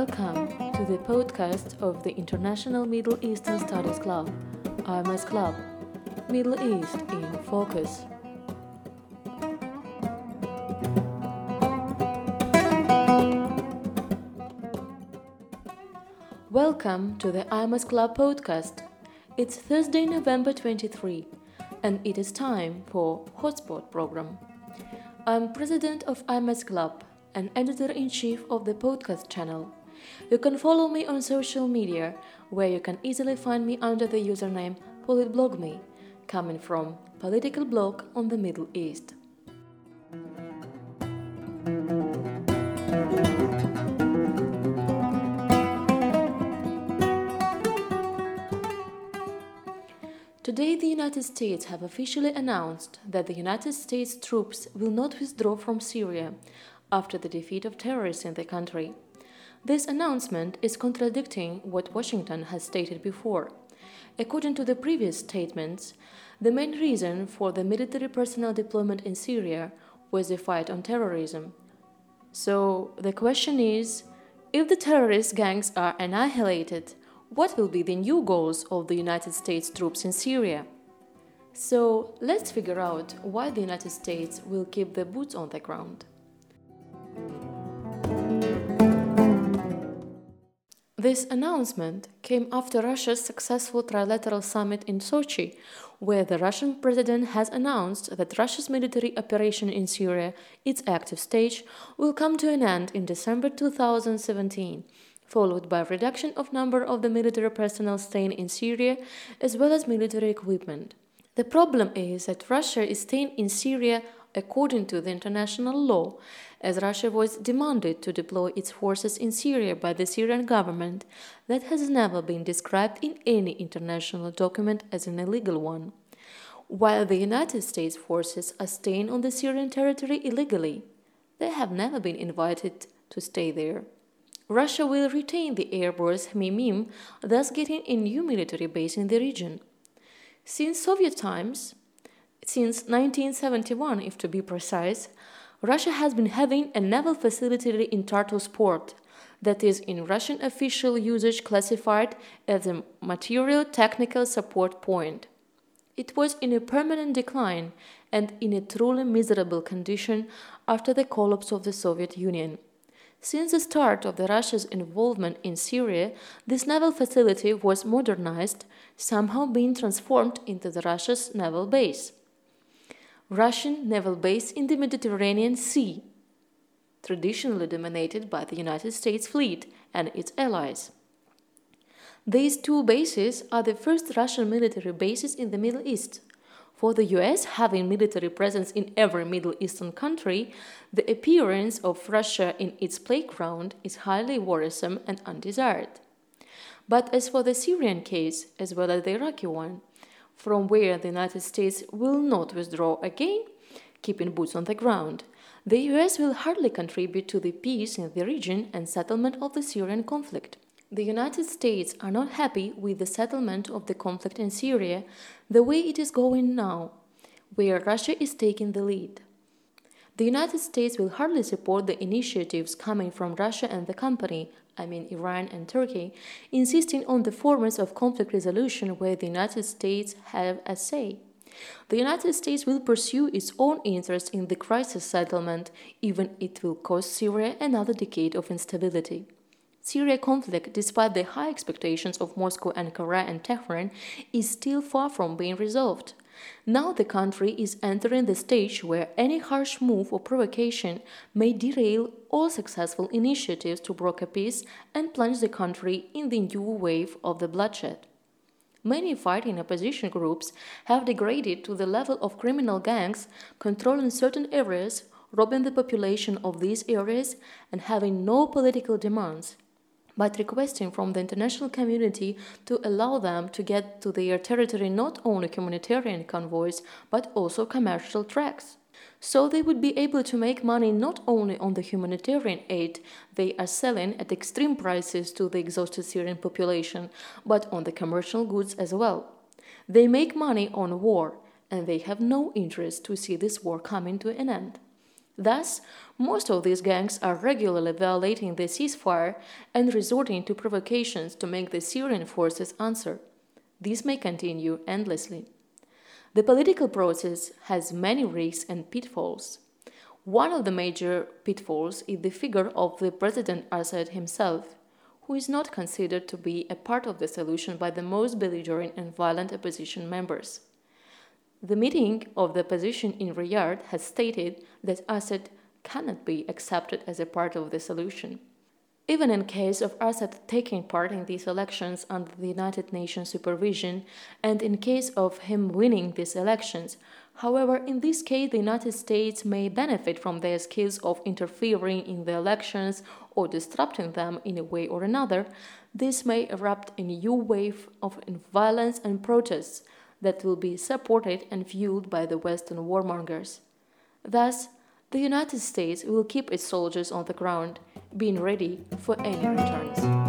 Welcome to the podcast of the International Middle Eastern Studies Club, IMES Club, Middle East in Focus. Welcome to the IMES Club podcast. It's Thursday, November 23, and it is time for Hotspot program. I'm president of IMES Club and editor in chief of the podcast channel. You can follow me on social media, where you can easily find me under the username PolitBlogMe, coming from Political Blog on the Middle East. Today, the United States have officially announced that the United States troops will not withdraw from Syria after the defeat of terrorists in the country. This announcement is contradicting what Washington has stated before. According to the previous statements, the main reason for the military personnel deployment in Syria was the fight on terrorism. So the question is if the terrorist gangs are annihilated, what will be the new goals of the United States troops in Syria? So let's figure out why the United States will keep the boots on the ground. This announcement came after Russia's successful trilateral summit in Sochi, where the Russian president has announced that Russia's military operation in Syria, its active stage, will come to an end in December 2017, followed by a reduction of number of the military personnel staying in Syria as well as military equipment. The problem is that Russia is staying in Syria according to the international law, as Russia was demanded to deploy its forces in Syria by the Syrian government, that has never been described in any international document as an illegal one. While the United States forces are staying on the Syrian territory illegally, they have never been invited to stay there. Russia will retain the air base Khmeimim, thus getting a new military base in the region. Since Soviet times, since 1971, if to be precise, Russia has been having a naval facility in Tartus port that is in Russian official usage classified as a material technical support point. It was in a permanent decline and in a truly miserable condition after the collapse of the Soviet Union. Since the start of the Russia's involvement in Syria, this naval facility was modernized, somehow being transformed into the Russia's naval base. Russian naval base in the Mediterranean Sea, traditionally dominated by the United States fleet and its allies. These two bases are the first Russian military bases in the Middle East. For the US, having military presence in every Middle Eastern country, the appearance of Russia in its playground is highly worrisome and undesired. But as for the Syrian case, as well as the Iraqi one, from where the United States will not withdraw again, keeping boots on the ground. The US will hardly contribute to the peace in the region and settlement of the Syrian conflict. The United States are not happy with the settlement of the conflict in Syria the way it is going now, where Russia is taking the lead. The United States will hardly support the initiatives coming from Russia and the company, I mean Iran and Turkey, insisting on the formats of conflict resolution where the United States have a say. The United States will pursue its own interest in the crisis settlement, even it will cost Syria another decade of instability. Syria conflict, despite the high expectations of Moscow, Ankara, and Tehran, is still far from being resolved. Now the country is entering the stage where any harsh move or provocation may derail all successful initiatives to broker peace and plunge the country in the new wave of the bloodshed. Many fighting opposition groups have degraded to the level of criminal gangs controlling certain areas, robbing the population of these areas, and having no political demands but requesting from the international community to allow them to get to their territory not only humanitarian convoys but also commercial tracks. So they would be able to make money not only on the humanitarian aid they are selling at extreme prices to the exhausted Syrian population, but on the commercial goods as well. They make money on war, and they have no interest to see this war coming to an end. Thus, most of these gangs are regularly violating the ceasefire and resorting to provocations to make the Syrian forces answer. This may continue endlessly. The political process has many risks and pitfalls. One of the major pitfalls is the figure of the President Assad himself, who is not considered to be a part of the solution by the most belligerent and violent opposition members. The meeting of the opposition in Riyadh has stated that Assad cannot be accepted as a part of the solution. Even in case of Assad taking part in these elections under the United Nations supervision, and in case of him winning these elections, however, in this case the United States may benefit from their skills of interfering in the elections or disrupting them in a way or another. This may erupt a new wave of violence and protests that will be supported and fueled by the Western warmongers. Thus, the United States will keep its soldiers on the ground, being ready for any returns.